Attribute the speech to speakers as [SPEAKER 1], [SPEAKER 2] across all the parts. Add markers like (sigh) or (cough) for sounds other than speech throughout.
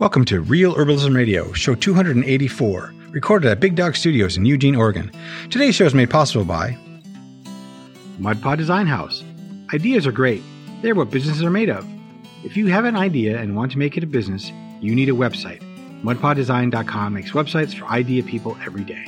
[SPEAKER 1] Welcome to Real Herbalism Radio, show 284, recorded at Big Dog Studios in Eugene, Oregon. Today's show is made possible by Mud Pod Design House. Ideas are great, they're what businesses are made of. If you have an idea and want to make it a business, you need a website. MudPodDesign.com makes websites for idea people every day.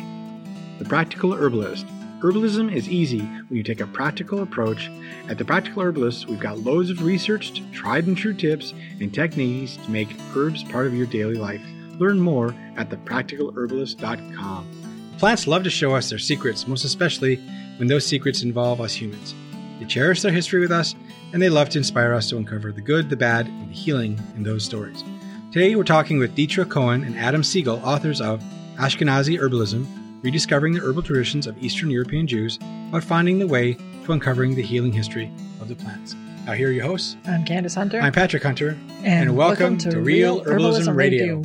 [SPEAKER 1] The Practical Herbalist. Herbalism is easy when you take a practical approach. At The Practical Herbalist, we've got loads of researched, tried and true tips and techniques to make herbs part of your daily life. Learn more at thepracticalherbalist.com. Plants love to show us their secrets, most especially when those secrets involve us humans. They cherish their history with us, and they love to inspire us to uncover the good, the bad, and the healing in those stories. Today, we're talking with Deatra Cohen and Adam Siegel, authors of Ashkenazi Herbalism Rediscovering the Herbal Traditions of Eastern European Jews, but finding the way to uncovering the healing history of the plants. Now, here are your hosts.
[SPEAKER 2] I'm Candace Hunter.
[SPEAKER 1] I'm Patrick Hunter. And, and welcome, welcome, to, to Real Herbalism, Herbalism Radio. Radio.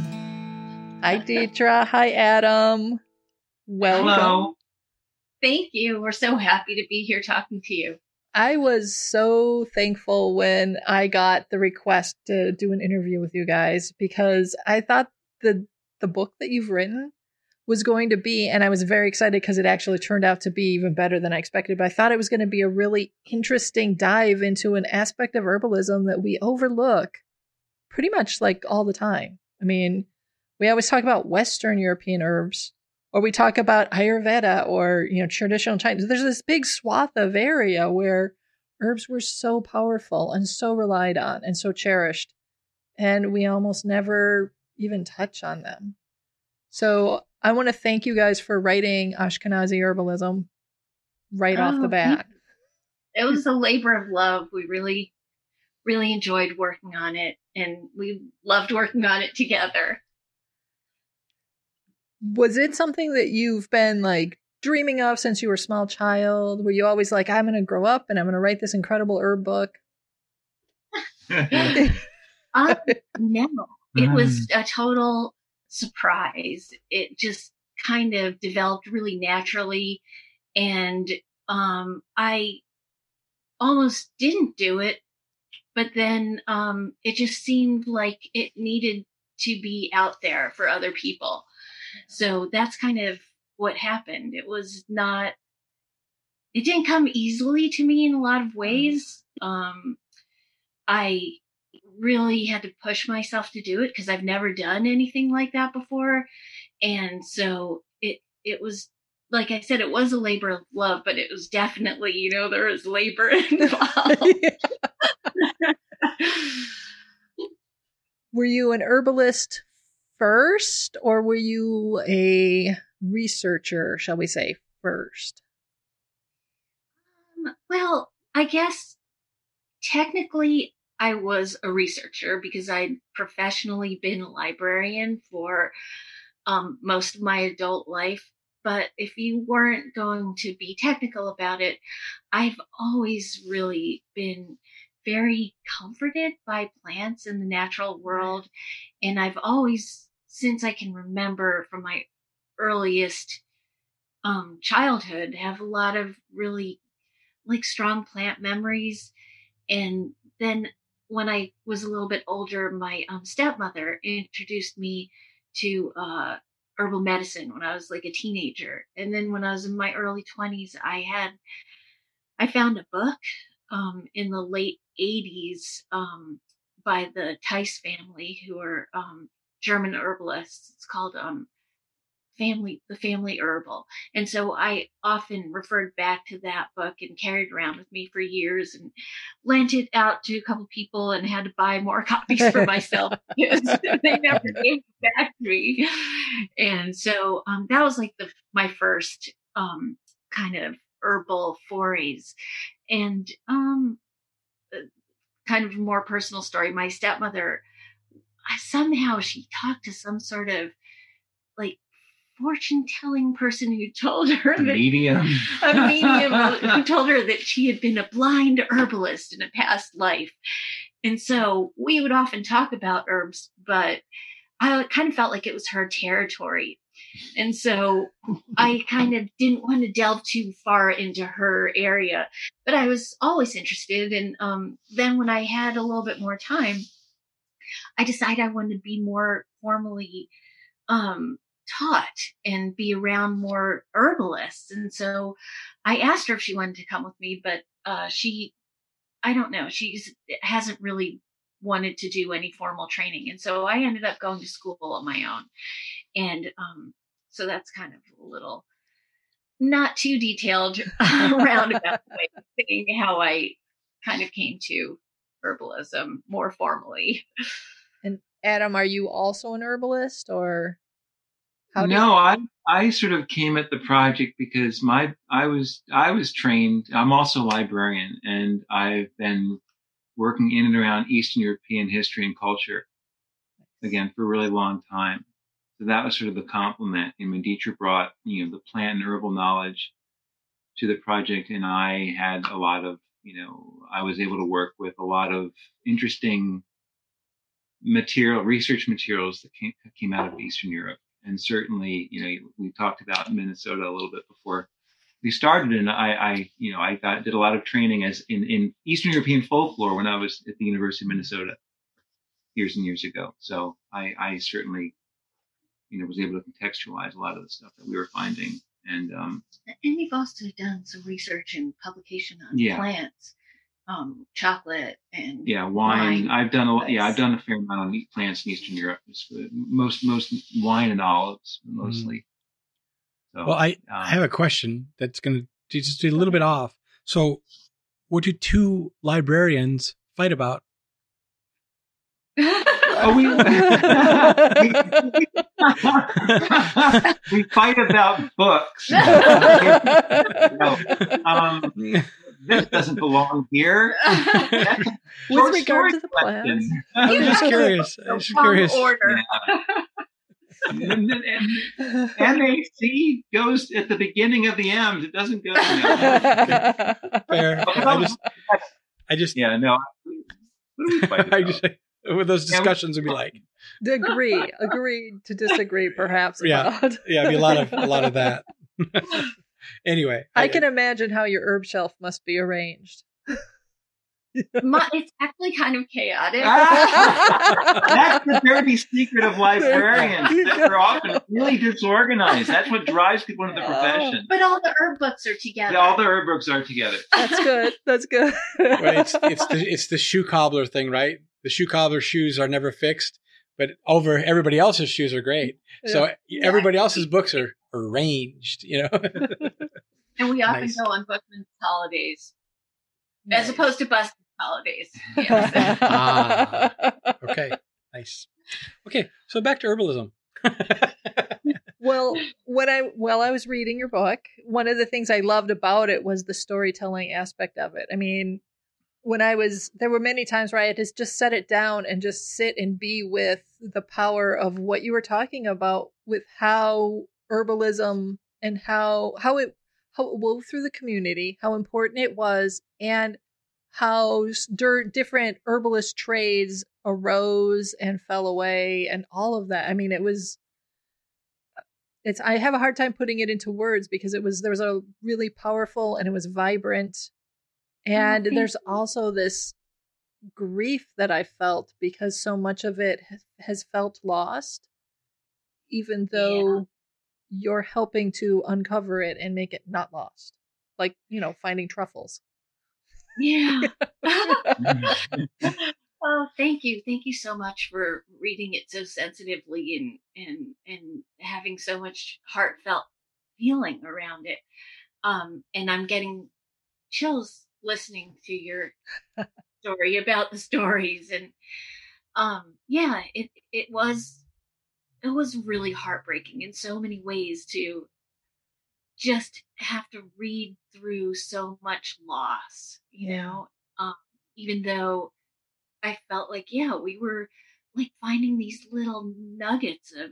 [SPEAKER 2] Hi, Deatra. Hi, Adam. Welcome.
[SPEAKER 3] Hello. Thank you. We're so happy to be here talking to you.
[SPEAKER 2] I was so thankful when I got the request to do an interview with you guys because I thought the the book that you've written was going to be, and I was very excited because it actually turned out to be even better than I expected. But I thought it was going to be a really interesting dive into an aspect of herbalism that we overlook pretty much like all the time. I mean, we always talk about Western European herbs, or we talk about Ayurveda or, you know, traditional Chinese. There's this big swath of area where herbs were so powerful and so relied on and so cherished. And we almost never even touch on them. So I want to thank you guys for writing Ashkenazi herbalism right oh, off the oh, bat.
[SPEAKER 3] It was a labor of love. We really, really enjoyed working on it and we loved working on it together.
[SPEAKER 2] Was it something that you've been like dreaming of since you were a small child? Were you always like, I'm going to grow up and I'm going to write this incredible herb book? (laughs) (laughs)
[SPEAKER 3] uh, no, it was mm. a total surprise. It just kind of developed really naturally. And um, I almost didn't do it, but then um, it just seemed like it needed to be out there for other people. So that's kind of what happened. It was not, it didn't come easily to me in a lot of ways. Um, I really had to push myself to do it because I've never done anything like that before. And so it, it was, like I said, it was a labor of love, but it was definitely, you know, there was labor (laughs) involved. (laughs)
[SPEAKER 2] were you an herbalist first or were you a researcher, shall we say, first?
[SPEAKER 3] Um, well, I guess technically I was a researcher because I'd professionally been a librarian for um, most of my adult life. But if you weren't going to be technical about it, I've always really been very comforted by plants in the natural world. And I've always, since I can remember from my earliest um, childhood, have a lot of really like strong plant memories. And then when I was a little bit older, my um, stepmother introduced me to uh, herbal medicine when I was like a teenager. And then when I was in my early 20s, I had, I found a book um, in the late 80s um, by the Theiss family, who are um, German herbalists. It's called um, family the family herbal. And so i often referred back to that book and carried around with me for years and lent it out to a couple people and had to buy more (laughs) copies for myself (laughs) because they never gave it back to me. And so um, that was like the my first um, kind of herbal forays. And um, uh, kind of more personal story my stepmother somehow she talked to some sort of fortune telling person who told her
[SPEAKER 4] that medium (laughs)
[SPEAKER 3] a medium who (laughs) told her that she had been a blind herbalist in a past life. And so we would often talk about herbs, but I kind of felt like it was her territory. And so I kind of didn't want to delve too far into her area, but I was always interested. And um, then when I had a little bit more time, I decided I wanted to be more formally um, taught and be around more herbalists. And so I asked her if she wanted to come with me, but uh, she, I don't know, she hasn't really wanted to do any formal training. And so I ended up going to school on my own. And um, so that's kind of a little not too detailed (laughs) roundabout way of how I kind of came to herbalism more formally.
[SPEAKER 2] And Adam, are you also an herbalist or
[SPEAKER 4] how no, you- I I sort of came at the project because my I was I was trained. I'm also a librarian, and I've been working in and around Eastern European history and culture again for a really long time. So that was sort of the complement. And when Deatra brought you know the plant and herbal knowledge to the project, and I had a lot of you know I was able to work with a lot of interesting material research materials that came, came out of Eastern Europe and certainly, you know, we talked about Minnesota a little bit before we started, and I, I you know, I got, did a lot of training as in in Eastern European folklore when I was at the University of Minnesota years and years ago. So I, I certainly, you know, was able to contextualize a lot of the stuff that we were finding. And um,
[SPEAKER 3] and you've also done some research and publication on yeah. plants um, chocolate and
[SPEAKER 4] yeah, wine. wine. I've done a yeah, I've done a fair amount on plants in Eastern Europe. Most most wine and olives mostly.
[SPEAKER 1] Mm. So, well, I, um, I have a question that's going to just be a little bit off. So, what do two librarians fight about?
[SPEAKER 4] oh, we, (laughs) we, fight about books. (laughs) um, this doesn't belong here. (laughs)
[SPEAKER 2] With regard to the plans,
[SPEAKER 1] I'm just curious. I'm just curious. Order.
[SPEAKER 4] Yeah. and, and, MAC goes at the beginning of the M's. It doesn't go. (laughs)
[SPEAKER 1] Fair. I just, I just,
[SPEAKER 4] yeah, no. (laughs)
[SPEAKER 1] I just, with those discussions would be like,
[SPEAKER 2] agree, agree to disagree, perhaps.
[SPEAKER 1] Yeah,
[SPEAKER 2] about.
[SPEAKER 1] yeah, be a lot of a lot of that. Anyway,
[SPEAKER 2] I, I can imagine how your herb shelf must be arranged. (laughs)
[SPEAKER 3] My, it's actually kind of chaotic. (laughs)
[SPEAKER 4] That's the dirty secret of librarians. (laughs) That we're often really disorganized. That's what drives people into the profession.
[SPEAKER 3] But all the herb books are together.
[SPEAKER 4] Yeah, all the herb books are together.
[SPEAKER 2] That's good. That's good.
[SPEAKER 1] well, it's it's the it's the shoe cobbler thing, right? The shoe cobbler shoes are never fixed, but over everybody else's shoes are great. Yeah. So everybody else's books are arranged, you know.
[SPEAKER 3] And we often nice. go on Bookman's holidays nice. as opposed to Busted holidays. (laughs)
[SPEAKER 1] ah, okay, nice. Okay, so back to herbalism. (laughs)
[SPEAKER 2] well, when I while I was reading your book, one of the things I loved about it was the storytelling aspect of it. I mean, when I was there were many times where I had to just set it down and just sit and be with the power of what you were talking about with how herbalism and how how it how it wove through the community, how important it was, and how different herbalist trades arose and fell away, and all of that. I mean, it was. Uh, it's. I have a hard time putting it into words because it was there was a really powerful and it was vibrant, oh, and oh, there's you. also this grief that I felt because so much of it has felt lost, even though you're helping to uncover it and make it not lost. Like, you know, finding truffles.
[SPEAKER 3] Yeah. (laughs) (laughs) (laughs) oh, thank you. Thank you so much for reading it so sensitively and and and having so much heartfelt feeling around it. Um and I'm getting chills listening to your story about the stories and um yeah, it it was it was really heartbreaking in so many ways to just have to read through so much loss, you know, um, even though I felt like, yeah, we were like finding these little nuggets of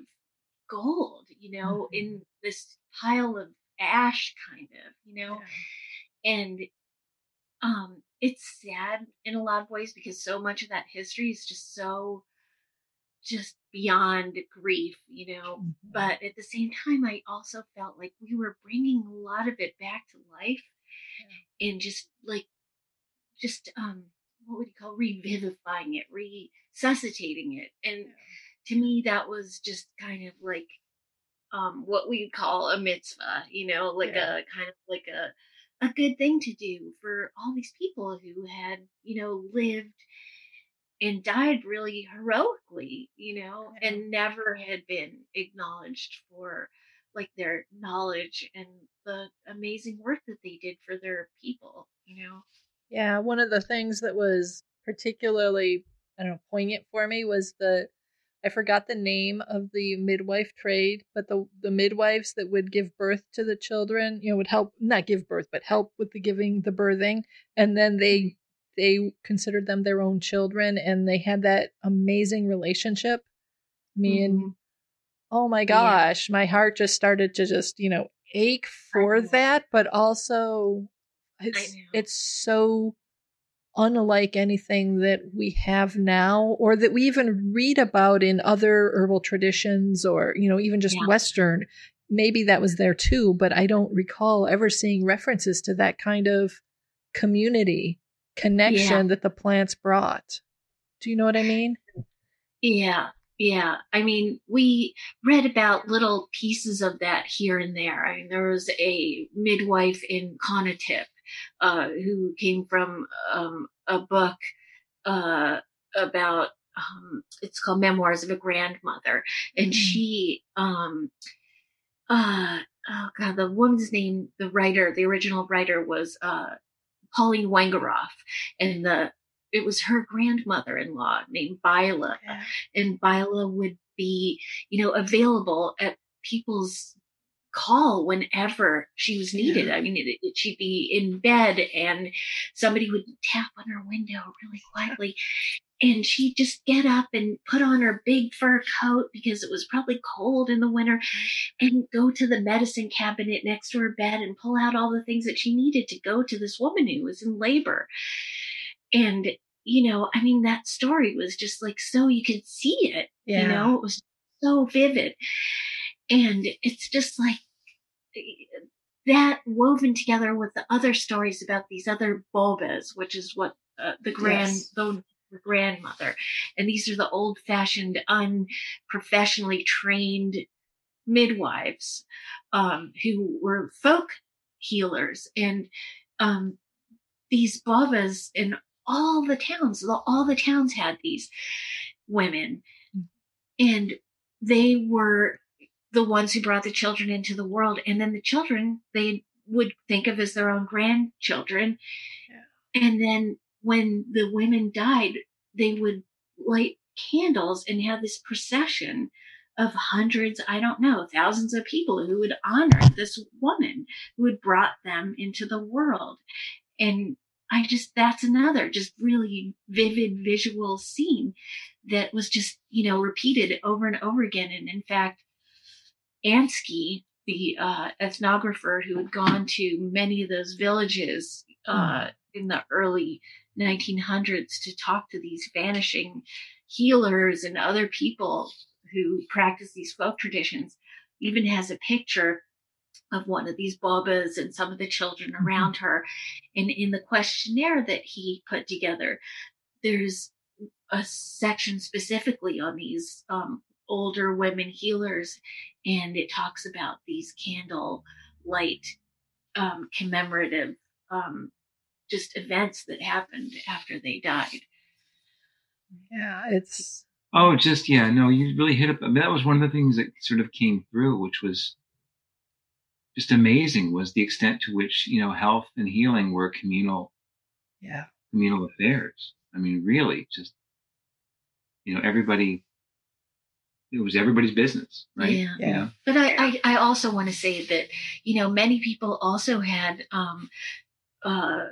[SPEAKER 3] gold, you know, mm-hmm. in this pile of ash kind of, you know, yeah. and um it's sad in a lot of ways because so much of that history is just so just beyond grief, you know. Mm-hmm. But at the same time, I also felt like we were bringing a lot of it back to life yeah. and just like, just, um, what would you call revivifying it, resuscitating it. And to me, that was just kind of like um, what we call a mitzvah, you know, like yeah. a kind of like a a good thing to do for all these people who had, you know, lived and died really heroically, you know, yeah. and never had been acknowledged for like their knowledge and the amazing work that they did for their people, you know.
[SPEAKER 2] Yeah, one of the things that was particularly I don't know poignant for me was the I forgot the name of the midwife trade, but the the midwives that would give birth to the children, you know, would help not give birth, but help with the giving the birthing, and then they mm-hmm. They considered them their own children, and they had that amazing relationship. I mean, mm-hmm. oh my gosh, yeah. my heart just started to just you know ache for that, but also it's it's so unlike anything that we have now or that we even read about in other herbal traditions or you know even just yeah. western maybe that was there too but i don't recall ever seeing references to that kind of community connection yeah. that the plants brought. Do you know what i mean?
[SPEAKER 3] Yeah yeah. I mean we read about little pieces of that here and there. I mean there was a midwife in Konotop uh, who came from um, a book uh, about um, it's called Memoirs of a Grandmother, and mm-hmm. she um, uh, oh god, the woman's name, the writer, the original writer was Pauline Wengeroff, and the it was her grandmother-in-law named Bila, yeah. and Bila would be, you know, available at people's call whenever she was needed. Yeah. I mean, it, it, she'd be in bed and somebody would tap on her window really quietly. And she'd just get up and put on her big fur coat because it was probably cold in the winter and go to the medicine cabinet next to her bed and pull out all the things that she needed to go to this woman who was in labor. And, you know, I mean, that story was just like so you could see it, yeah. you know, it was so vivid. And it's just like that woven together with the other stories about these other bobas, which is what uh, the grand, yes. the grandmother, and these are the old fashioned, unprofessionally trained midwives, um, who were folk healers and, um, these babas in all the towns, all the towns had these women mm. and they were the ones who brought the children into the world. And then the children they would think of as their own grandchildren. Yeah. And then when the women died, they would light candles and have this procession of hundreds, I don't know, thousands of people who would honor this woman who had brought them into the world. And I just, that's another just really vivid visual scene that was just, you know, repeated over and over again. And in fact, Ansky, the uh, ethnographer who had gone to many of those villages uh, hmm. in the early 1900s to talk to these vanishing healers and other people who practice these folk traditions, even has a picture of one of these babas and some of the children mm-hmm. around her. And in the questionnaire that he put together, there's a section specifically on these um, older women healers, and it talks about these candle light um, commemorative um, just events that happened after they died.
[SPEAKER 2] Yeah, it's
[SPEAKER 4] oh, just yeah, no, you really hit up. I mean, that was one of the things that sort of came through, which was just amazing, was the extent to which you know health and healing were communal,
[SPEAKER 2] yeah,
[SPEAKER 4] communal affairs. I mean, really, just you know, everybody it was everybody's business, right?
[SPEAKER 3] Yeah. yeah. But I, I, I, also want to say that, you know, many people also had, um, uh,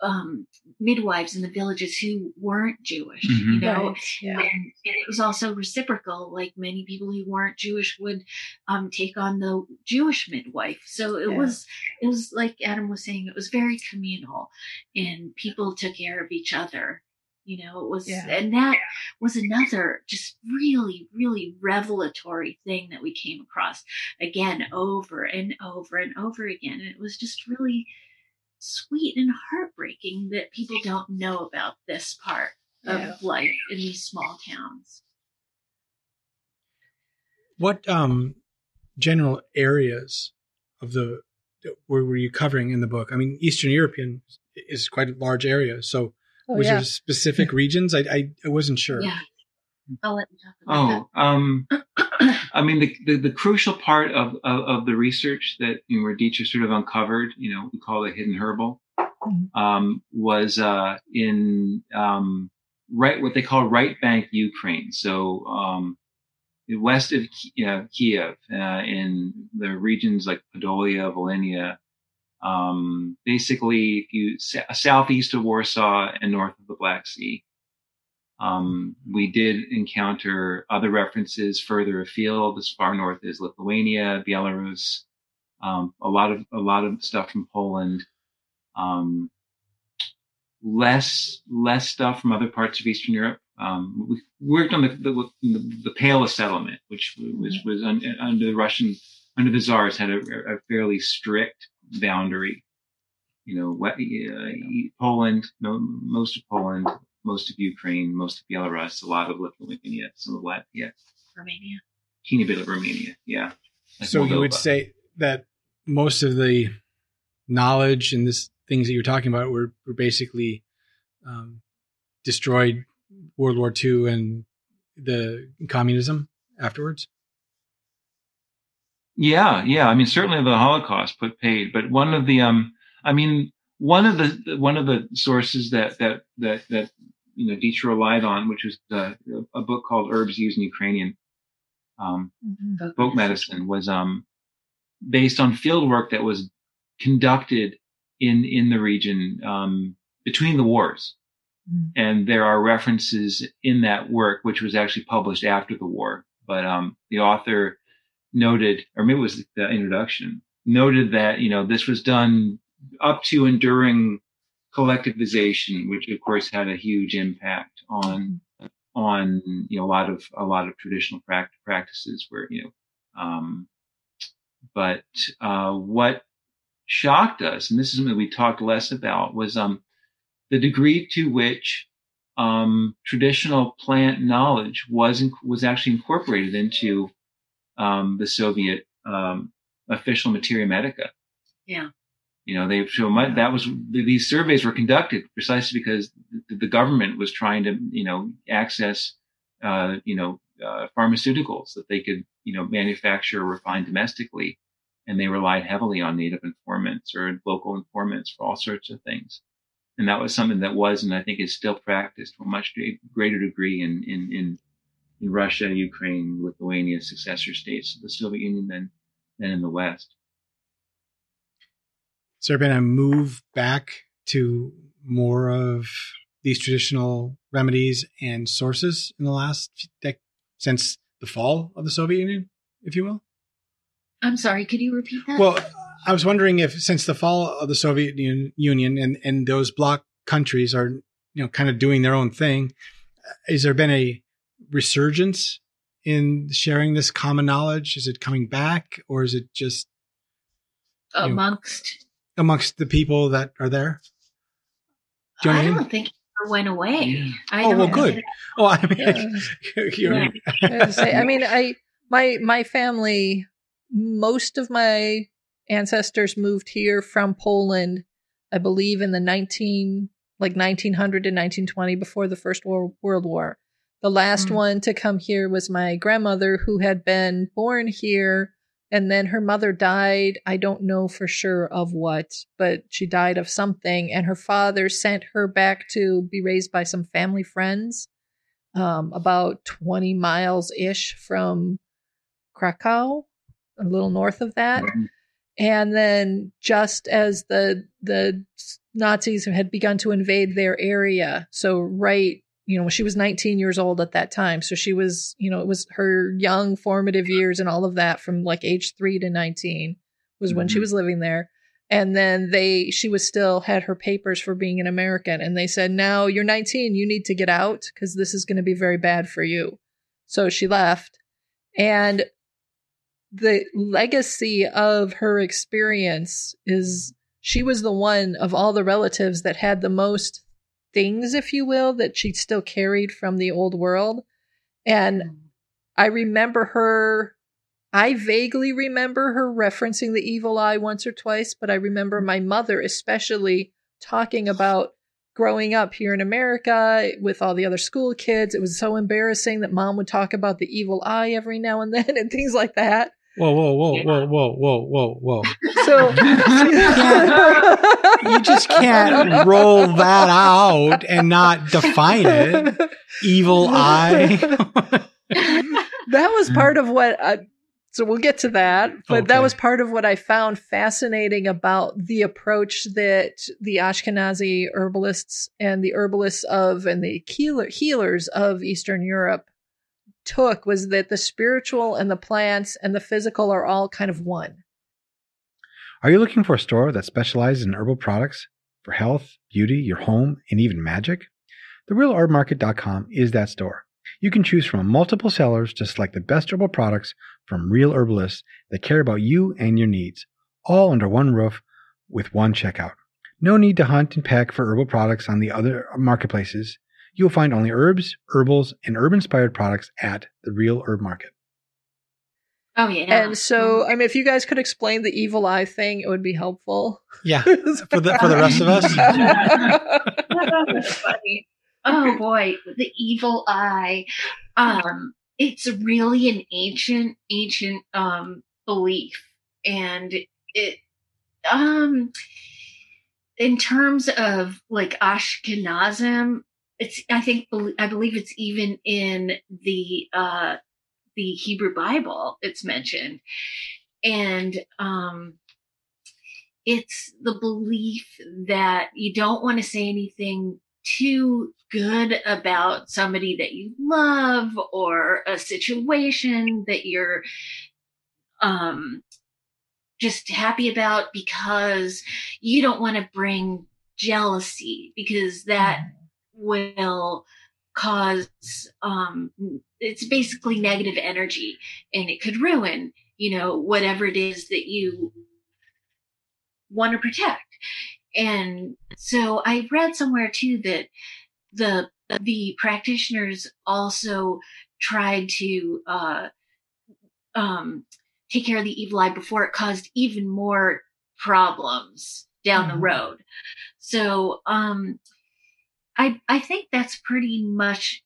[SPEAKER 3] um, midwives in the villages who weren't Jewish, mm-hmm. you know,
[SPEAKER 2] right. yeah.
[SPEAKER 3] and, and, it was also reciprocal. Like many people who weren't Jewish would um, take on the Jewish midwife. So it yeah. was, it was like Adam was saying, it was very communal, and people took care of each other you know it was yeah. and that was another just really really revelatory thing that we came across again over and over and over again and it was just really sweet and heartbreaking that people don't know about this part yeah. of life in these small towns.
[SPEAKER 1] What um, general areas of the where were you covering in the book? I mean, Eastern European is quite a large area, so oh, was yeah. there specific (laughs) regions? I, I, I wasn't sure.
[SPEAKER 3] Yeah. I'll let you talk about
[SPEAKER 4] oh, um, I mean, the, the, the, crucial part of, of, of, the research that you know, where Deatra sort of uncovered, you know, we call it hidden herbal, mm-hmm. um, was uh, in um, right what they call right bank Ukraine. So um, west of Kiev, uh, in the regions like Podolia, Volhynia, um, basically you southeast of Warsaw and north of the Black Sea. Um, we did encounter other references further afield, as far north as Lithuania, Belarus, um, a lot of a lot of stuff from Poland, um, less less stuff from other parts of Eastern Europe. Um, we worked on the the, the, the Pale settlement, which was was un, under the Russian under the Tsars had a, a fairly strict boundary. You know, uh, Poland, most of Poland, most of Ukraine, most of Belarus, a lot of Lithuania, some of Latvia,
[SPEAKER 3] Romania,
[SPEAKER 4] teeny bit of Romania. Yeah.
[SPEAKER 1] Like so Moldova. you would say that most of the knowledge and this things that you're talking about were, were basically um, destroyed World War II and the communism afterwards.
[SPEAKER 4] Yeah, yeah. I mean, certainly the Holocaust put paid, but one of the, um, I mean, one of the one of the sources that that that that you know Deatra relied on, which was the, a book called Herbs Used in Ukrainian um, mm-hmm. folk medicine, was um, based on field work that was conducted in in the region um, between the wars. Mm-hmm. And there are references in that work, which was actually published after the war. But um, the author noted, or maybe it was the introduction, noted that you know this was done up to and during collectivization, which of course had a huge impact on on you know a lot of a lot of traditional practices where you know um, but uh, what shocked us and this is something we talked less about was um, the degree to which um, traditional plant knowledge was was actually incorporated into um, the Soviet um, official materia medica.
[SPEAKER 3] Yeah.
[SPEAKER 4] You know, they show my, that was these surveys were conducted precisely because the, the government was trying to, you know, access, uh, you know, uh, pharmaceuticals that they could, you know, manufacture or refine domestically, and they relied heavily on native informants or local informants for all sorts of things. And that was something that was, and I think is still practiced to a much greater degree in in in, in Russia, Ukraine, Lithuania, successor states of the Soviet Union than than in the West.
[SPEAKER 1] Has there been a move back to more of these traditional remedies and sources in the last dec- since the fall of the Soviet Union, if you will?
[SPEAKER 3] I'm sorry, could you repeat that?
[SPEAKER 1] Well, I was wondering if since the fall of the Soviet Union and, and those bloc countries are, you know, kind of doing their own thing, uh, has there been a resurgence in sharing this common knowledge? Is it coming back or is it just
[SPEAKER 3] amongst
[SPEAKER 1] amongst the people that are there?
[SPEAKER 3] Do I don't think it went away.
[SPEAKER 1] Yeah. oh well, good. Oh, I mean,
[SPEAKER 2] yeah. (laughs) yeah. (laughs) I mean, I my my family, most of my ancestors moved here from Poland. I believe in the nineteen like 1900 to 1920 before the first world, world war. The last mm. one to come here was my grandmother who had been born here and then her mother died. I don't know for sure of what, but she died of something. And her father sent her back to be raised by some family friends, um, about 20 miles ish from Krakow, a little north of that. Mm-hmm. And then just as the, the Nazis had begun to invade their area, so right you know, she was 19 years old at that time. So she was, you know, it was her young formative years and all of that from like age three to 19 was mm-hmm. when she mm-hmm. was living there. And then they, she was still had her papers for being an American. And they said, now you're 19, you need to get out because this is going to be very bad for you. So she left. And the legacy of her experience is she was the one of all the relatives that had the most things, if you will, that she still carried from the old world. And mm. I remember her, I vaguely remember her referencing the evil eye once or twice, but I remember my mother especially talking about growing up here in America with all the other school kids. It was so embarrassing that mom would talk about the evil eye every now and then (laughs) and things like that.
[SPEAKER 1] Whoa, whoa, whoa, yeah. whoa, whoa, whoa, whoa, whoa.
[SPEAKER 2] So (laughs)
[SPEAKER 1] you just (laughs) can't roll that out and not define it. Evil eye. (laughs)
[SPEAKER 2] that was part of what I, so we'll get to that, but okay. that was part of what I found fascinating about the approach that the Ashkenazi herbalists and the herbalists of and the healer, healers of Eastern Europe took was that the spiritual and the plants and the physical are all kind of one.
[SPEAKER 1] Are you looking for a store that specializes in herbal products for health, beauty, your home, and even magic? TheRealHerbMarket.com is that store. You can choose from multiple sellers to select the best herbal products from real herbalists that care about you and your needs, all under one roof with one checkout. No need to hunt and peck for herbal products on the other marketplaces you will find only herbs, herbals, and herb inspired products at the Real Herb Market.
[SPEAKER 3] Oh yeah.
[SPEAKER 2] And so, I mean, if you guys could explain the evil eye thing, it would be helpful.
[SPEAKER 1] Yeah, (laughs) for the for the rest of us. (laughs)
[SPEAKER 3] funny. Oh boy, the evil eye. Um, it's really an ancient, ancient um belief, and it um in terms of like Ashkenazim, it's I think I believe it's even in the uh, the Hebrew Bible. It's mentioned, and um, it's the belief that you don't want to say anything too good about somebody that you love or a situation that you're um just happy about because you don't want to bring jealousy because that mm-hmm will cause um it's basically negative energy and it could ruin you know whatever it is that you want to protect and so i read somewhere too that the the practitioners also tried to uh um take care of the evil eye before it caused even more problems down mm-hmm. the road so um I, I think that's pretty much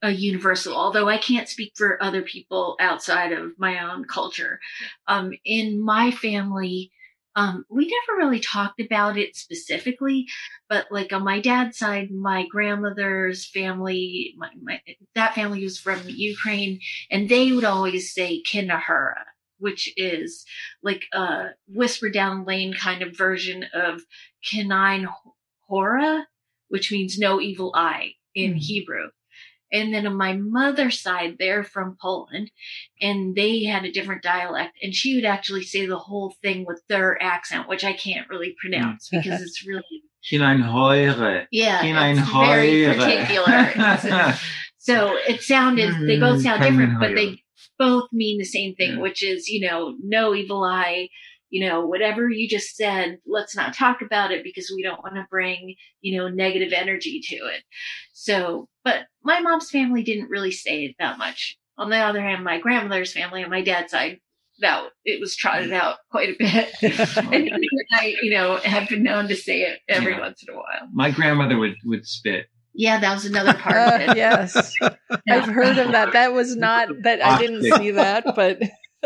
[SPEAKER 3] a universal, although I can't speak for other people outside of my own culture. Um, in my family, um, we never really talked about it specifically, but like on my dad's side, my grandmother's family, my, my, that family was from Ukraine, and they would always say Kinahura, which is like a whisper down the lane kind of version of Kenine Hora, which means no evil eye in mm. Hebrew. And then on my mother's side, they're from Poland and they had a different dialect. And she would actually say the whole thing with their accent, which I can't really pronounce mm. because (laughs) it's really.
[SPEAKER 4] Hineinheure.
[SPEAKER 3] Yeah. Hineinheure. Very particular. (laughs) so it sounded, they both sound different, but they both mean the same thing, yeah. which is, you know, no evil eye, you know, whatever you just said, let's not talk about it because we don't want to bring, you know, negative energy to it. So, but my mom's family didn't really say it that much. On the other hand, my grandmother's family on my dad's side, that it was trotted out quite a bit. (laughs) (laughs) and I, you know, have been known to say it every yeah. once in a while.
[SPEAKER 4] My grandmother would, would spit.
[SPEAKER 3] Yeah, that was another part uh, of it. (laughs)
[SPEAKER 2] Yes. yeah. I've heard of that. That was not that I didn't see that, but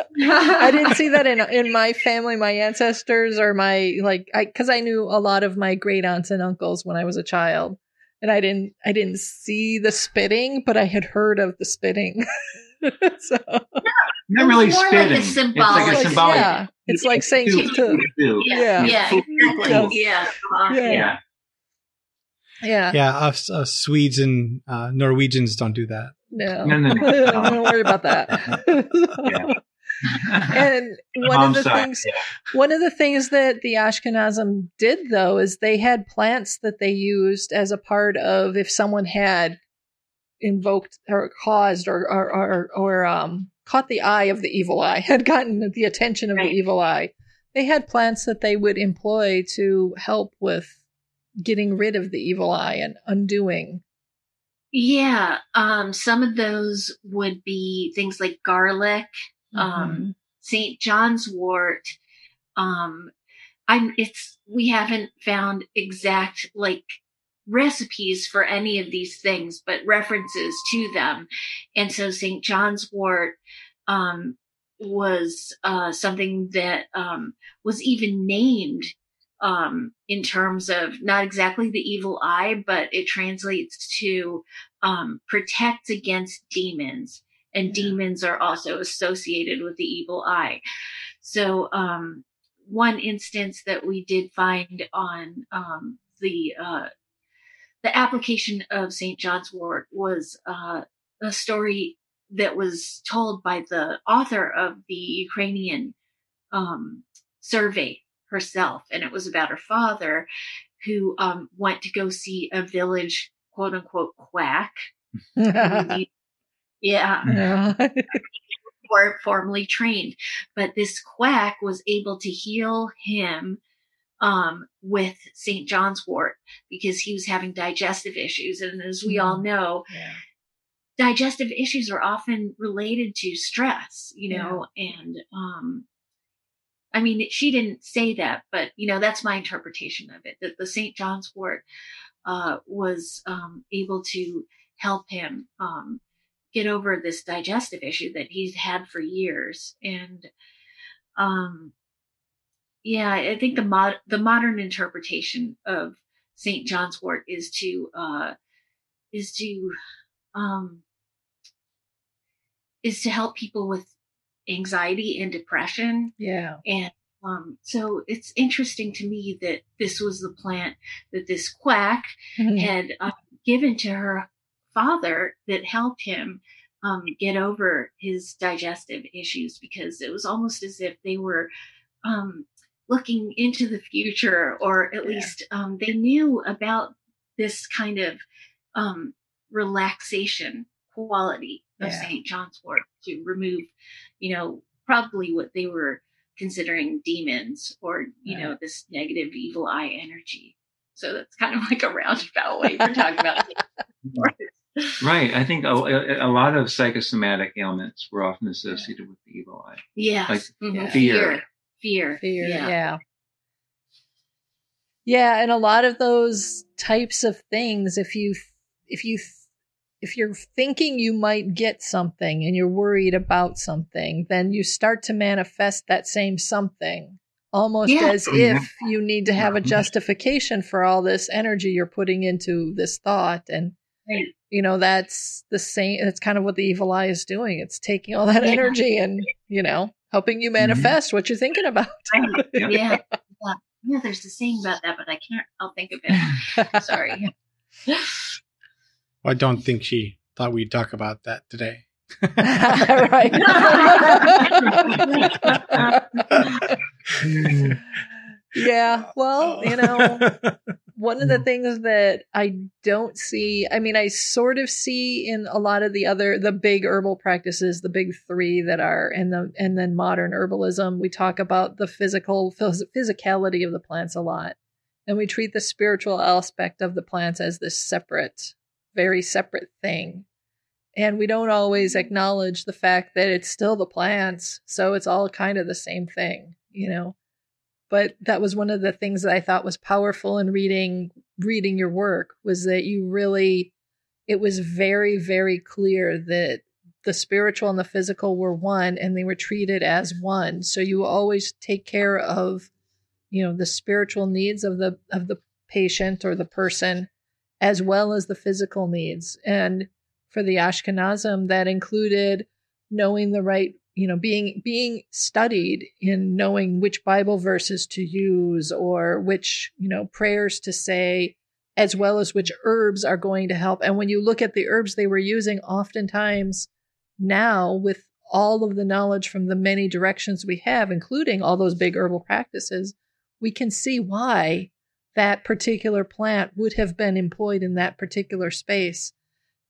[SPEAKER 2] (laughs) I didn't see that in in my family, my ancestors, or my like, I because I knew a lot of my great aunts and uncles when I was a child, and I didn't I didn't see the spitting, but I had heard of the spitting. (laughs) so
[SPEAKER 4] not really spitting. Like it's like a symbolic.
[SPEAKER 2] Yeah, it's like saying to, to
[SPEAKER 3] yeah, yeah, yeah, yeah, yeah.
[SPEAKER 2] yeah. Yeah.
[SPEAKER 1] Yeah. Us, us Swedes and uh, Norwegians don't do that.
[SPEAKER 2] No. No, no, no. (laughs) don't worry about that. yeah and (laughs) one of the side, things yeah. one of the things that the Ashkenazim did though is they had plants that they used as a part of if someone had invoked or caused or or or, or um, caught the eye of the evil eye (laughs) had gotten the attention of right. the evil eye they had plants that they would employ to help with getting rid of the evil eye and undoing.
[SPEAKER 3] Yeah, um, some of those would be things like garlic, um, mm-hmm. um, St. John's wort. Um, I'm, it's, we haven't found exact like recipes for any of these things, but references to them. And so St. John's wort, um, was, uh, something that, um, was even named um, in terms of not exactly the evil eye, but it translates to um, protect against demons. And demons are also associated with the evil eye. So, um, one instance that we did find on um, the uh, the application of St. John's wort was uh, a story that was told by the author of the Ukrainian um, survey herself. And it was about her father who um, went to go see a village quote unquote quack. (laughs) yeah. yeah. (laughs) or formally trained. But this quack was able to heal him um, with St. John's wort because he was having digestive issues. And as we mm. all know, yeah. digestive issues are often related to stress, you know, yeah. and um, I mean, she didn't say that, but you know, that's my interpretation of it. That the St. John's wort uh, was um, able to help him um, get over this digestive issue that he's had for years, and um, yeah, I think the mod the modern interpretation of St. John's wort is to uh, is to um, is to help people with anxiety and depression.
[SPEAKER 2] Yeah.
[SPEAKER 3] And um, so it's interesting to me that this was the plant that this quack mm-hmm. (laughs) had uh, given to her father that helped him um, get over his digestive issues because it was almost as if they were um, looking into the future, or at yeah. least um, they knew about this kind of um, relaxation quality of yeah. St. John's wort to remove, you know, probably what they were considering demons or, you know, this negative evil eye energy. So that's kind of like a roundabout way for talking about (laughs)
[SPEAKER 4] Right. I think a, a, lot of psychosomatic ailments were often associated yeah. with the evil eye.
[SPEAKER 3] Yeah.
[SPEAKER 4] Like
[SPEAKER 3] mm-hmm.
[SPEAKER 4] fear.
[SPEAKER 3] Fear.
[SPEAKER 2] Fear. Yeah. yeah. Yeah. And a lot of those types of things, if you, if you if you're thinking you might get something and you're worried about something, then you start to manifest that same something almost yeah. as if you need to have a justification for all this energy you're putting into this thought. And, right. you know, that's the same, that's kind of what the evil eye is doing. It's taking all that yeah. energy and, you know, helping you mm-hmm. manifest mm-hmm. what you're thinking about.
[SPEAKER 3] yeah. yeah. Yeah. There's a saying about that, but I can't, I'll think of it. (laughs) Sorry.
[SPEAKER 1] I don't think she thought we'd talk about that today. (laughs)
[SPEAKER 2] right. (laughs) yeah. (laughs) Well, uh, you know, (laughs) one of the mm. things that I don't see, I mean, I sort of see in a lot of the other, the big herbal practices, the big three that are, and the, and then modern herbalism, we talk about the physical, phys- physicality of the plants a lot. And we treat the spiritual aspect of the plants as this separate very separate thing. And we don't always mm. acknowledge the fact that it's still the plants. So it's all kind of the same thing, you know. But that was one of the things that I thought was powerful in reading reading your work was that you really it was very very clear that the spiritual and the physical were one and they were treated as one. So you always take care of you know the spiritual needs of the of the patient or the person as well as the physical needs. And for the Ashkenazim, that included knowing the right, you know, being being studied in knowing which Bible verses to use or which, you know, prayers to say, as well as which herbs are going to help. And when you look at the herbs they were using, oftentimes now with all of the knowledge from the many directions we have, including all those big herbal practices, we can see why that particular plant would have been employed in that particular space.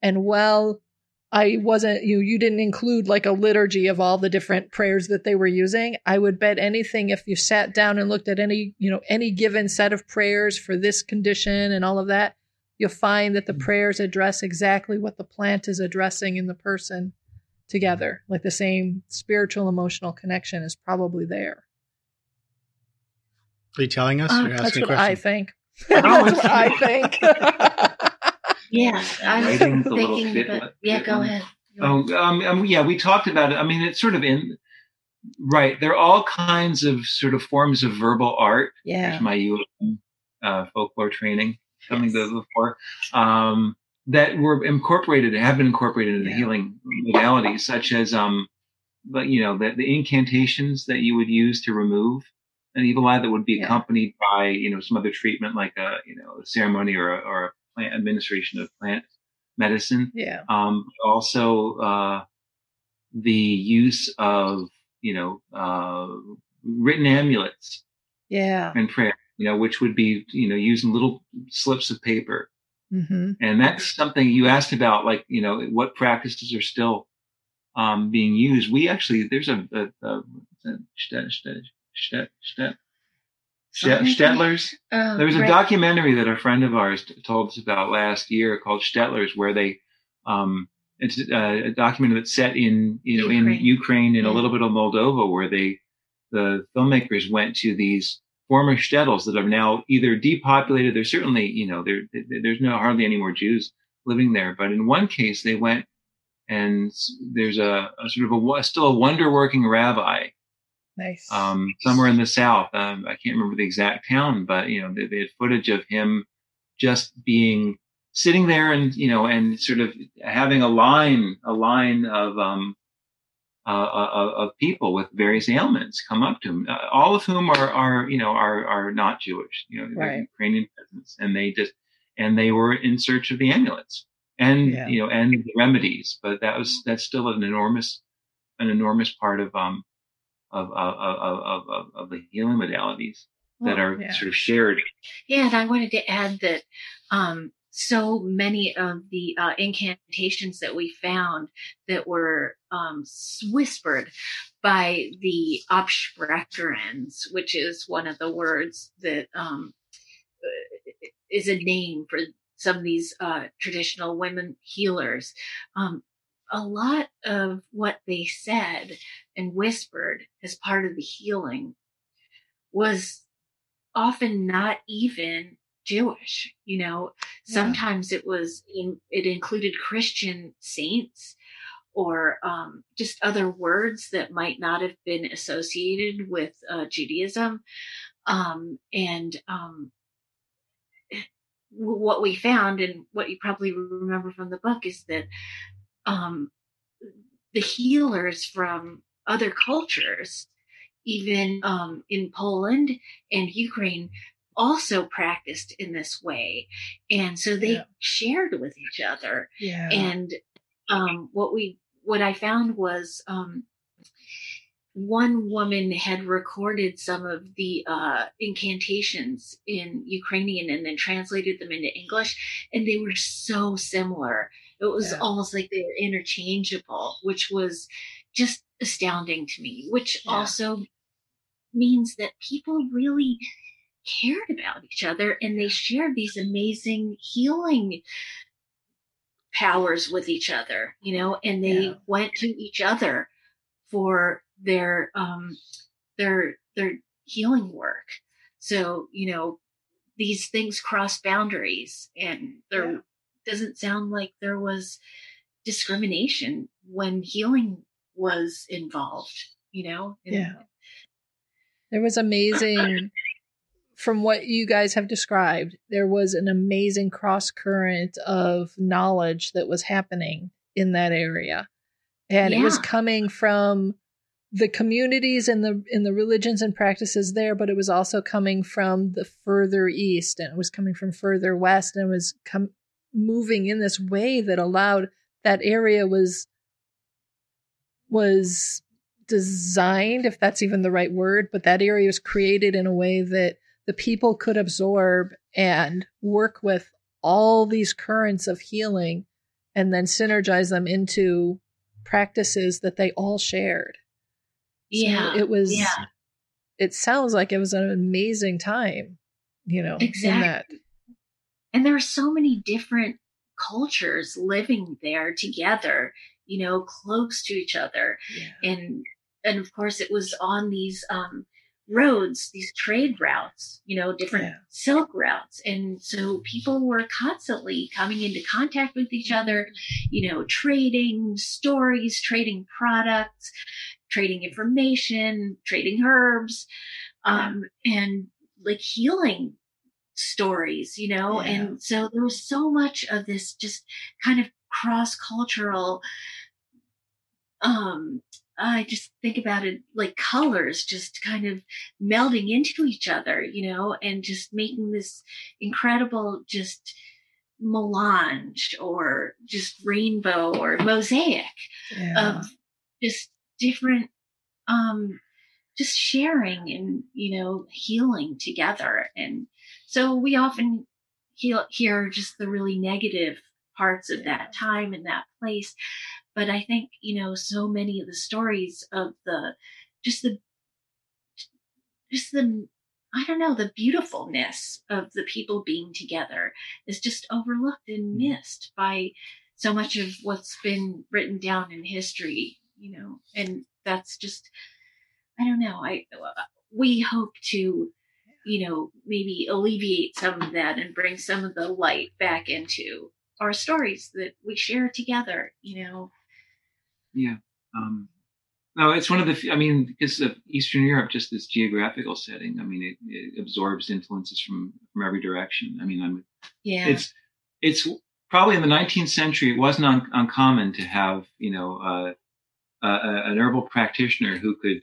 [SPEAKER 2] And while I wasn't you you didn't include like a liturgy of all the different prayers that they were using. I would bet anything if you sat down and looked at any, you know, any given set of prayers for this condition and all of that, you'll find that the mm-hmm. prayers address exactly what the plant is addressing in the person together. Like the same spiritual emotional connection is probably there.
[SPEAKER 1] Are you telling us? Uh, (laughs) (laughs)
[SPEAKER 2] that's what I think. that's what I think. (laughs)
[SPEAKER 3] Yeah, I was thinking, but, yeah, go ahead.
[SPEAKER 4] Oh, um, um, yeah, we talked about it. I mean, it's sort of in right. There are all kinds of sort of forms of verbal art.
[SPEAKER 2] Yeah, There's
[SPEAKER 4] my UM, uh, folklore training coming yes. before um, that were incorporated, have been incorporated into yeah. the healing modalities, such as um, but you know, the, the incantations that you would use to remove an evil eye that would be yeah. accompanied by you know some other treatment like a you know a ceremony or a, or a plant administration of plant medicine.
[SPEAKER 2] Yeah.
[SPEAKER 4] Um, also, uh, the use of, you know, uh, written amulets.
[SPEAKER 2] Yeah.
[SPEAKER 4] And prayer, you know, which would be, you know, using little slips of paper.
[SPEAKER 2] Mm-hmm.
[SPEAKER 4] And that's something you asked about, like, you know, what practices are still, um, being used. We actually, there's a, a, a, a Stettlers.
[SPEAKER 3] Oh,
[SPEAKER 4] there was a right. documentary that a friend of ours told us about last year called Stettlers, where they, um, it's a, a documentary that's set in, you know, Ukraine. in Ukraine and yeah. a little bit of Moldova, where they, the filmmakers went to these former shtetls that are now either depopulated. There's certainly, you know, there, there's no hardly any more Jews living there. But in one case, they went and there's a, a sort of a, still a wonder working rabbi
[SPEAKER 2] Nice.
[SPEAKER 4] Um, somewhere in the south. Um, I can't remember the exact town, but you know, they, they, had footage of him just being sitting there and you know, and sort of having a line, a line of um, uh, uh of people with various ailments come up to him, uh, all of whom are are you know are are not Jewish, you know,
[SPEAKER 2] right.
[SPEAKER 4] Ukrainian peasants, and they just and they were in search of the amulets and yeah. you know and the remedies, but that was that's still an enormous an enormous part of um of of of of, of the healing modalities that are yeah. sort of shared.
[SPEAKER 3] Yeah, and I wanted to add that um, so many of the uh, incantations that we found that were um, whispered by the Absprecherins, which is one of the words that um, is a name for some of these uh, traditional women healers. Um, a lot of what they said and whispered as part of the healing was often not even Jewish. You know, yeah. sometimes it was in, it included Christian saints or um, just other words that might not have been associated with uh, Judaism. Um, and um, what we found and what you probably remember from the book is that um, the healers from other cultures, even um, in Poland and Ukraine, also practiced in this way. And so they yeah. shared with each other.
[SPEAKER 2] Yeah.
[SPEAKER 3] And um, what we what I found was um, one woman had recorded some of the uh, incantations in Ukrainian and then translated them into English, and they were so similar. It was yeah. almost like they were interchangeable, which was just astounding to me, which yeah. also means that people really cared about each other and they shared these amazing healing powers with each other, you know, and they yeah. went to each other for their um their their healing work. So, you know, these things cross boundaries and there yeah. doesn't sound like there was discrimination when healing was involved, you know?
[SPEAKER 2] And, yeah. There was amazing, (laughs) from what you guys have described, there was an amazing cross current of knowledge that was happening in that area. And yeah. it was coming from the communities and the in the religions and practices there, but it was also coming from the further east and it was coming from further west and it was com- moving in this way that allowed that area was was designed, if that's even the right word, but that area was created in a way that the people could absorb and work with all these currents of healing and then synergize them into practices that they all shared.
[SPEAKER 3] Yeah.
[SPEAKER 2] So it was,
[SPEAKER 3] yeah.
[SPEAKER 2] it sounds like it was an amazing time, you know,
[SPEAKER 3] exactly.
[SPEAKER 2] in that.
[SPEAKER 3] And there are so many different cultures living there together, you know, close to each other.
[SPEAKER 2] Yeah.
[SPEAKER 3] And, and of course it was on these, um, roads, these trade routes, you know, different
[SPEAKER 2] Yeah.
[SPEAKER 3] silk routes. And so people were constantly coming into contact with each other, you know, trading stories, trading products, trading information, trading herbs, um, and like healing stories, you know,
[SPEAKER 2] Yeah.
[SPEAKER 3] and so there was so much of this just kind of cross cultural, um, I just think about it like colors just kind of melding into each other, you know, and just making this incredible just melange or just rainbow or mosaic
[SPEAKER 2] Yeah.
[SPEAKER 3] of just different um just sharing and you know healing together and so we often heal, hear just the really negative parts of that time and that place but i think you know so many of the stories of the just the just the i don't know the beautifulness of the people being together is just overlooked and mm-hmm. missed by so much of what's been written down in history you know and that's just i don't know i we hope to you know maybe alleviate some of that and bring some of the light back into our stories that we share together you know
[SPEAKER 4] Yeah. Um, no, it's one of the. I mean, because of Eastern Europe, just this geographical setting. I mean, it, it absorbs influences from from every direction. I mean, I'm.
[SPEAKER 3] yeah
[SPEAKER 4] It's it's probably in the 19th century. It wasn't un- uncommon to have you know uh, uh, an herbal practitioner who could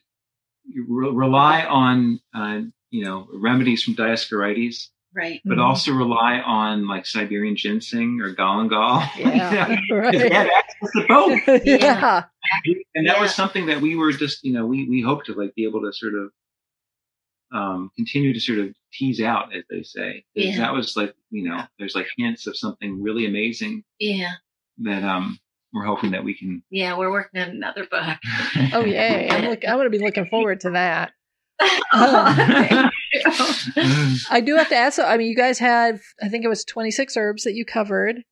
[SPEAKER 4] re- rely on uh, you know remedies from Dioscorides,
[SPEAKER 3] right
[SPEAKER 4] but
[SPEAKER 2] Mhm.
[SPEAKER 4] also rely on like Siberian ginseng or galangal. (laughs)
[SPEAKER 2] Yeah. (laughs)
[SPEAKER 4] Because they had access to both (laughs)
[SPEAKER 2] yeah.
[SPEAKER 4] and that was something that we were just you know we we hope to like be able to sort of um continue to sort of tease out as they say.
[SPEAKER 3] Yeah.
[SPEAKER 4] that was like you know there's like hints of something really amazing
[SPEAKER 3] yeah
[SPEAKER 4] that um we're hoping that we can
[SPEAKER 3] yeah we're working on another book
[SPEAKER 2] Oh yay! I'm look. I'm going to be looking forward to that. (laughs) I do have to ask. I mean, you guys had, I think it was 26 herbs that you covered.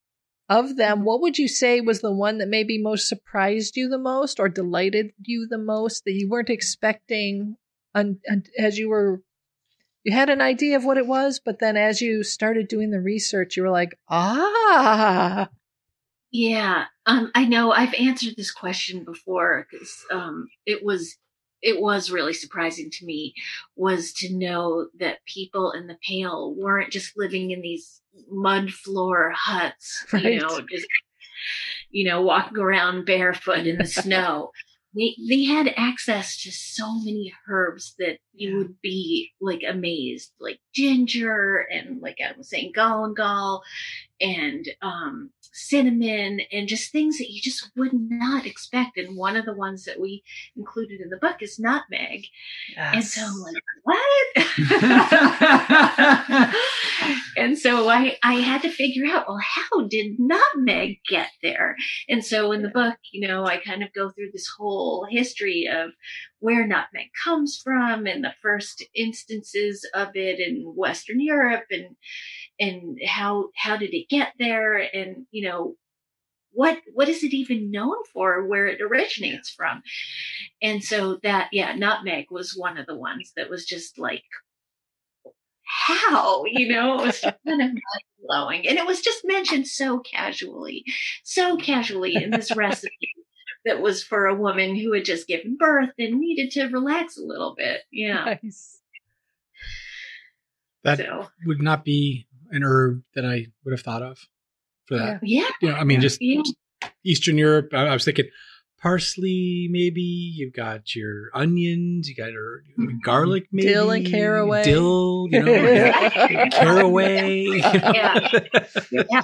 [SPEAKER 2] Of them, what would you say was the one that maybe most surprised you the most, or delighted you the most that you weren't expecting? Un, un, as you were, you had an idea of what it was, but then as you started doing the research, you were like, ah,
[SPEAKER 3] Yeah, um, I know I've answered this question before because um, it was it was really surprising to me was to know that people in the Pale weren't just living in these mud floor huts,
[SPEAKER 2] Right. (laughs)
[SPEAKER 3] you know, just you know walking around barefoot in the snow. They they had access to so many herbs that you would be like amazed, like ginger and like I was saying, galangal and um, cinnamon and just things that you just would not expect. And one of the ones that we included in the book is nutmeg. And so I'm like, what? (laughs) (laughs) (laughs) and so I, I had to figure out, well, how did nutmeg get there? And so in the book, you know, I kind of go through this whole history of where nutmeg comes from and the first instances of it in Western Europe and and how how did it get there? And you know what what is it even known for where it originates from? And so that yeah nutmeg was one of the ones that was just like how you know it was kind of mind-blowing and it was just mentioned so casually so casually in this recipe that was for a woman who had just given birth and needed to relax a little bit yeah
[SPEAKER 2] nice.
[SPEAKER 1] That
[SPEAKER 3] so
[SPEAKER 1] would not be an herb that I would have thought of for that.
[SPEAKER 3] yeah
[SPEAKER 1] You know, I mean, just
[SPEAKER 3] yeah
[SPEAKER 1] Eastern Europe. I, I was thinking parsley, maybe. You've got your onions. You got your garlic, maybe
[SPEAKER 2] Dill and caraway.
[SPEAKER 1] Dill, you know, (laughs) caraway. (laughs) you know.
[SPEAKER 3] Yeah. (laughs) Yeah.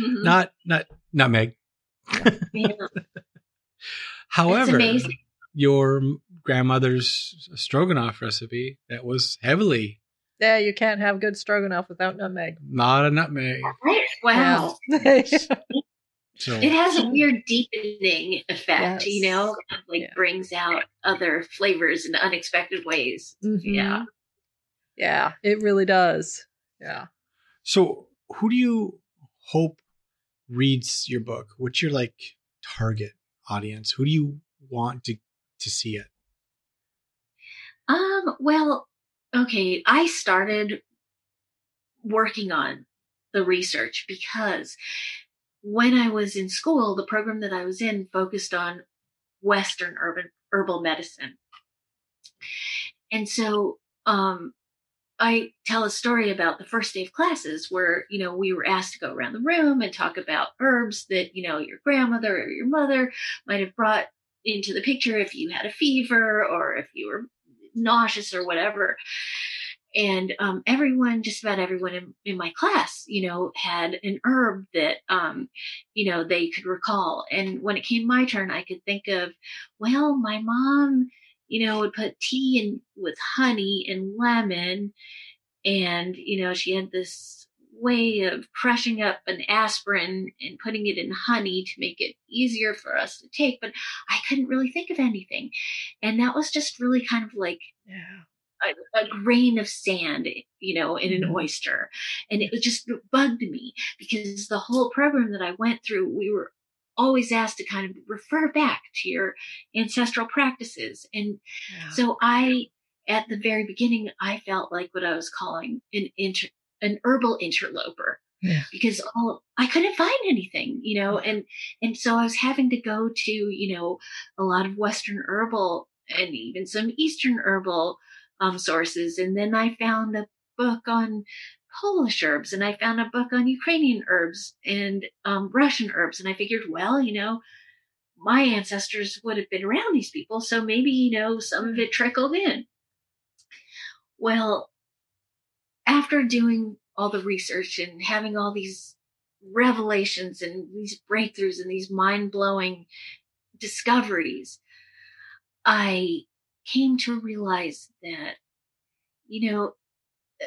[SPEAKER 3] Mhm.
[SPEAKER 1] not not nutmeg.
[SPEAKER 3] Yeah.
[SPEAKER 1] However, your grandmother's stroganoff recipe that was heavily
[SPEAKER 2] Yeah, you can't have good stroganoff without nutmeg.
[SPEAKER 1] not a nutmeg.
[SPEAKER 3] Right? Wow.
[SPEAKER 2] Yeah.
[SPEAKER 3] So it has a (laughs) weird deepening effect, yes. you know, like yeah. brings out other flavors in unexpected ways. Mm-hmm. Yeah.
[SPEAKER 2] Yeah, it really does. Yeah.
[SPEAKER 1] So, who do you hope reads your book? What's your like target audience? Who do you want to to see it?
[SPEAKER 3] Um, well, okay, I started working on the research because when I was in school, the program that I was in focused on Western urban herbal medicine. And so um, I tell a story about the first day of classes where, you know, we were asked to go around the room and talk about herbs that, you know, your grandmother or your mother might have brought into the picture if you had a fever or if you were nauseous or whatever and um, everyone just about everyone in, in, my class you know had an herb that um, you know they could recall. And when it came my turn i could think of well my mom you know would put tea in with honey and lemon and you know she had this way of crushing up an aspirin and putting it in honey to make it easier for us to take but i couldn't really think of anything. And that was just really kind of like yeah a, a, grain of sand, you know, in an mm-hmm. oyster. And it just bugged me because the whole program that I went through, we were always asked to kind of refer back to your ancestral practices. And yeah. so I, at the very beginning, I felt like what I was calling an inter, an herbal interloper. Yeah. Because all I couldn't find anything, you know, and and so I was having to go to, you know, a lot of Western herbal and even some Eastern herbal um, sources. And then I found a book on Polish herbs and I found a book on Ukrainian herbs and um, Russian herbs. And I figured, well, you know, my ancestors would have been around these people. So maybe, you know, some of it trickled in. Well, after doing all the research and having all these revelations and these breakthroughs and these mind blowing discoveries, I came to realize that, you know, uh,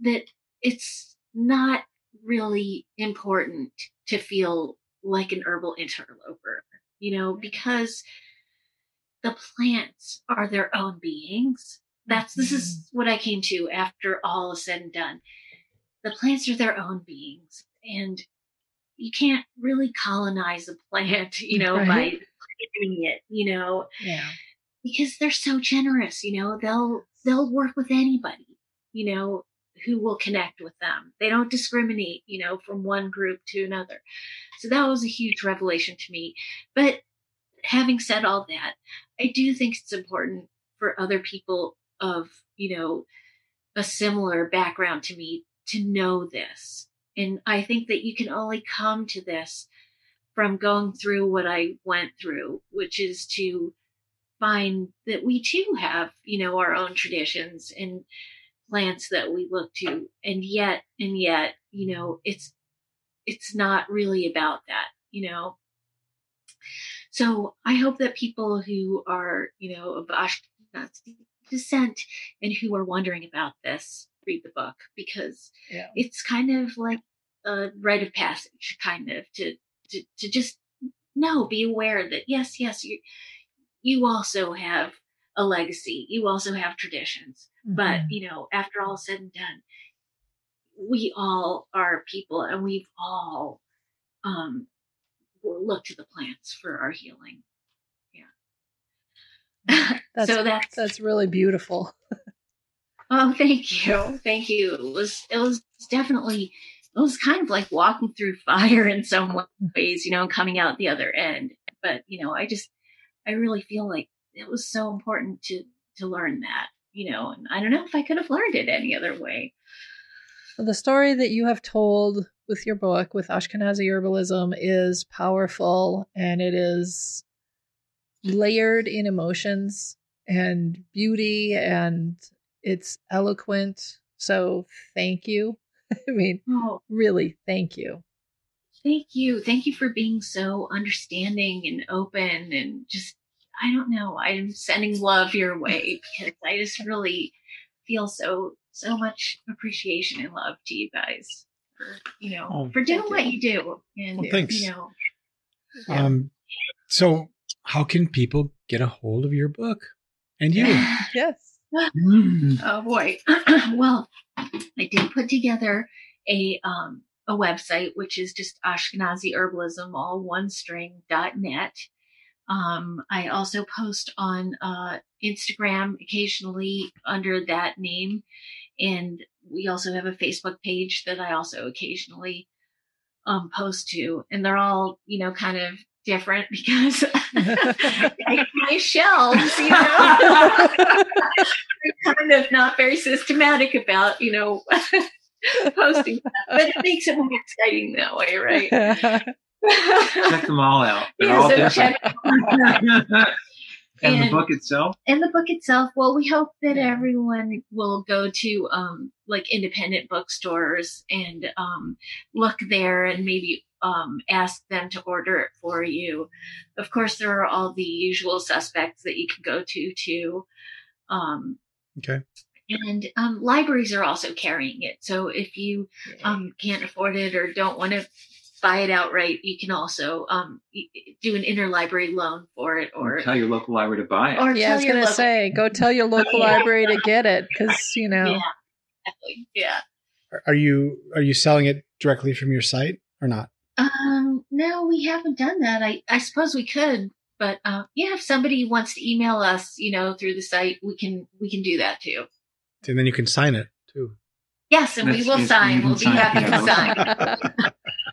[SPEAKER 3] that it's not really important to feel like an herbal interloper, you know, because the plants are their own beings. That's this is mm-hmm. what I came to after all is said and done. The plants are their own beings, and you can't really colonize a plant, (laughs) you (laughs) know, right. by doing it, you know. Yeah because they're so generous, you know, they'll, they'll work with anybody, you know, who will connect with them. They don't discriminate, you know, from one group to another. So that was a huge revelation to me. But having said all that, I do think it's important for other people of, you know, a similar background to me to know this. And I think that you can only come to this from going through what I went through, which is to find that we too have, you know, our own traditions and plants that we look to. And yet, and yet, you know, it's, it's not really about that, you know. So I hope that people who are, you know, of Ashkenazi descent and who are wondering about this read the book because yeah. it's kind of like a rite of passage, kind of to to to just know, be aware that yes, yes, you you also have a legacy. You also have traditions. Mm-hmm. But, you know, after all said and done, we all are people and we've all um, looked to the plants for our healing.
[SPEAKER 2] Yeah. (laughs) That's, so that's that's really beautiful.
[SPEAKER 3] oh, thank you, thank you. It was it was definitely it was kind of like walking through fire in some ways, you know, coming out the other end. But you know, I just I really feel like it was so important to to learn that, you know, and I don't know if I could have learned it any other way.
[SPEAKER 2] The story that you have told with your book with Ashkenazi herbalism is powerful and it is layered in emotions and beauty and it's eloquent. So thank you. (laughs) I mean, oh. really, thank you.
[SPEAKER 3] Thank you. Thank you for being so understanding and open and just, I don't know, I'm sending love your way because I just really feel so, so much appreciation and love to you guys for, you know, oh, for doing what you do. And, well, thanks. you know,
[SPEAKER 1] Yeah. Um, so, how can people get a hold of your book and you? (laughs) (laughs)
[SPEAKER 2] yes.
[SPEAKER 3] oh boy. (clears throat) well, I did put together a um, a website which is just Ashkenazi Herbalism, all one string dot net. Um, I also post on uh, Instagram occasionally under that name, and we also have a Facebook page that I also occasionally um, post to, and they're all you know kind of different (laughs) because my shelves, you know, (laughs) (laughs) kind of not very systematic about you know (laughs) posting, but it makes it more exciting that way, right? (laughs)
[SPEAKER 4] check them all out. They're yeah, all so different. and, (laughs) and, the book itself?
[SPEAKER 3] And the book itself, well, we hope that everyone will go to um, like independent bookstores and um, look there and maybe um, ask them to order it for you. Of course, there are all the usual suspects that you can go to too. Um,
[SPEAKER 1] okay.
[SPEAKER 3] And um, libraries are also carrying it. So if you um, can't afford it or don't want to buy it outright, you can also um, do an interlibrary loan for it, or,
[SPEAKER 4] or tell your local library to buy it.
[SPEAKER 2] Or yeah, I was going to say, go tell your local library to get it because you (laughs) know.
[SPEAKER 3] Yeah, exactly. Yeah.
[SPEAKER 1] Are you are you selling it directly from your site or not?
[SPEAKER 3] Um, no, we haven't done that. I I suppose we could, but uh, yeah, if somebody wants to email us, you know, through the site, we can we can do that too.
[SPEAKER 1] And then you can sign it too.
[SPEAKER 3] Yes, and That's, we will sign. We'll be happy to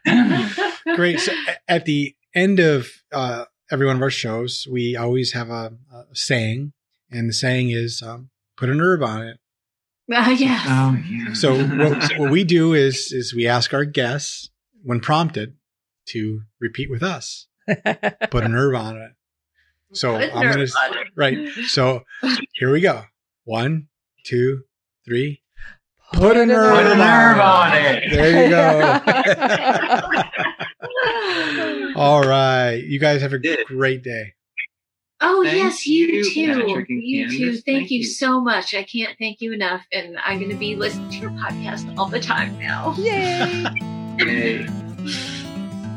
[SPEAKER 1] sign. (laughs) Great. So at the end of uh, every one of our shows, we always have a, a saying, and the saying is um, "put an herb on it."
[SPEAKER 3] Uh, yes.
[SPEAKER 4] Oh, yeah.
[SPEAKER 1] So what, what we do is is we ask our guests when prompted to repeat with us. (laughs) Put an herb on it. So I'm gonna right. So here we go. One, two, three.
[SPEAKER 2] Put, Put a nerve,
[SPEAKER 4] Put a nerve on, on it.
[SPEAKER 1] There you go. (laughs) All right. You guys have a great day.
[SPEAKER 3] Oh thank yes, you, you too. You too. Thank, thank you, you, so much. I can't thank you enough, and I'm going to be listening to your podcast all the time now.
[SPEAKER 2] Yay!
[SPEAKER 4] Yay!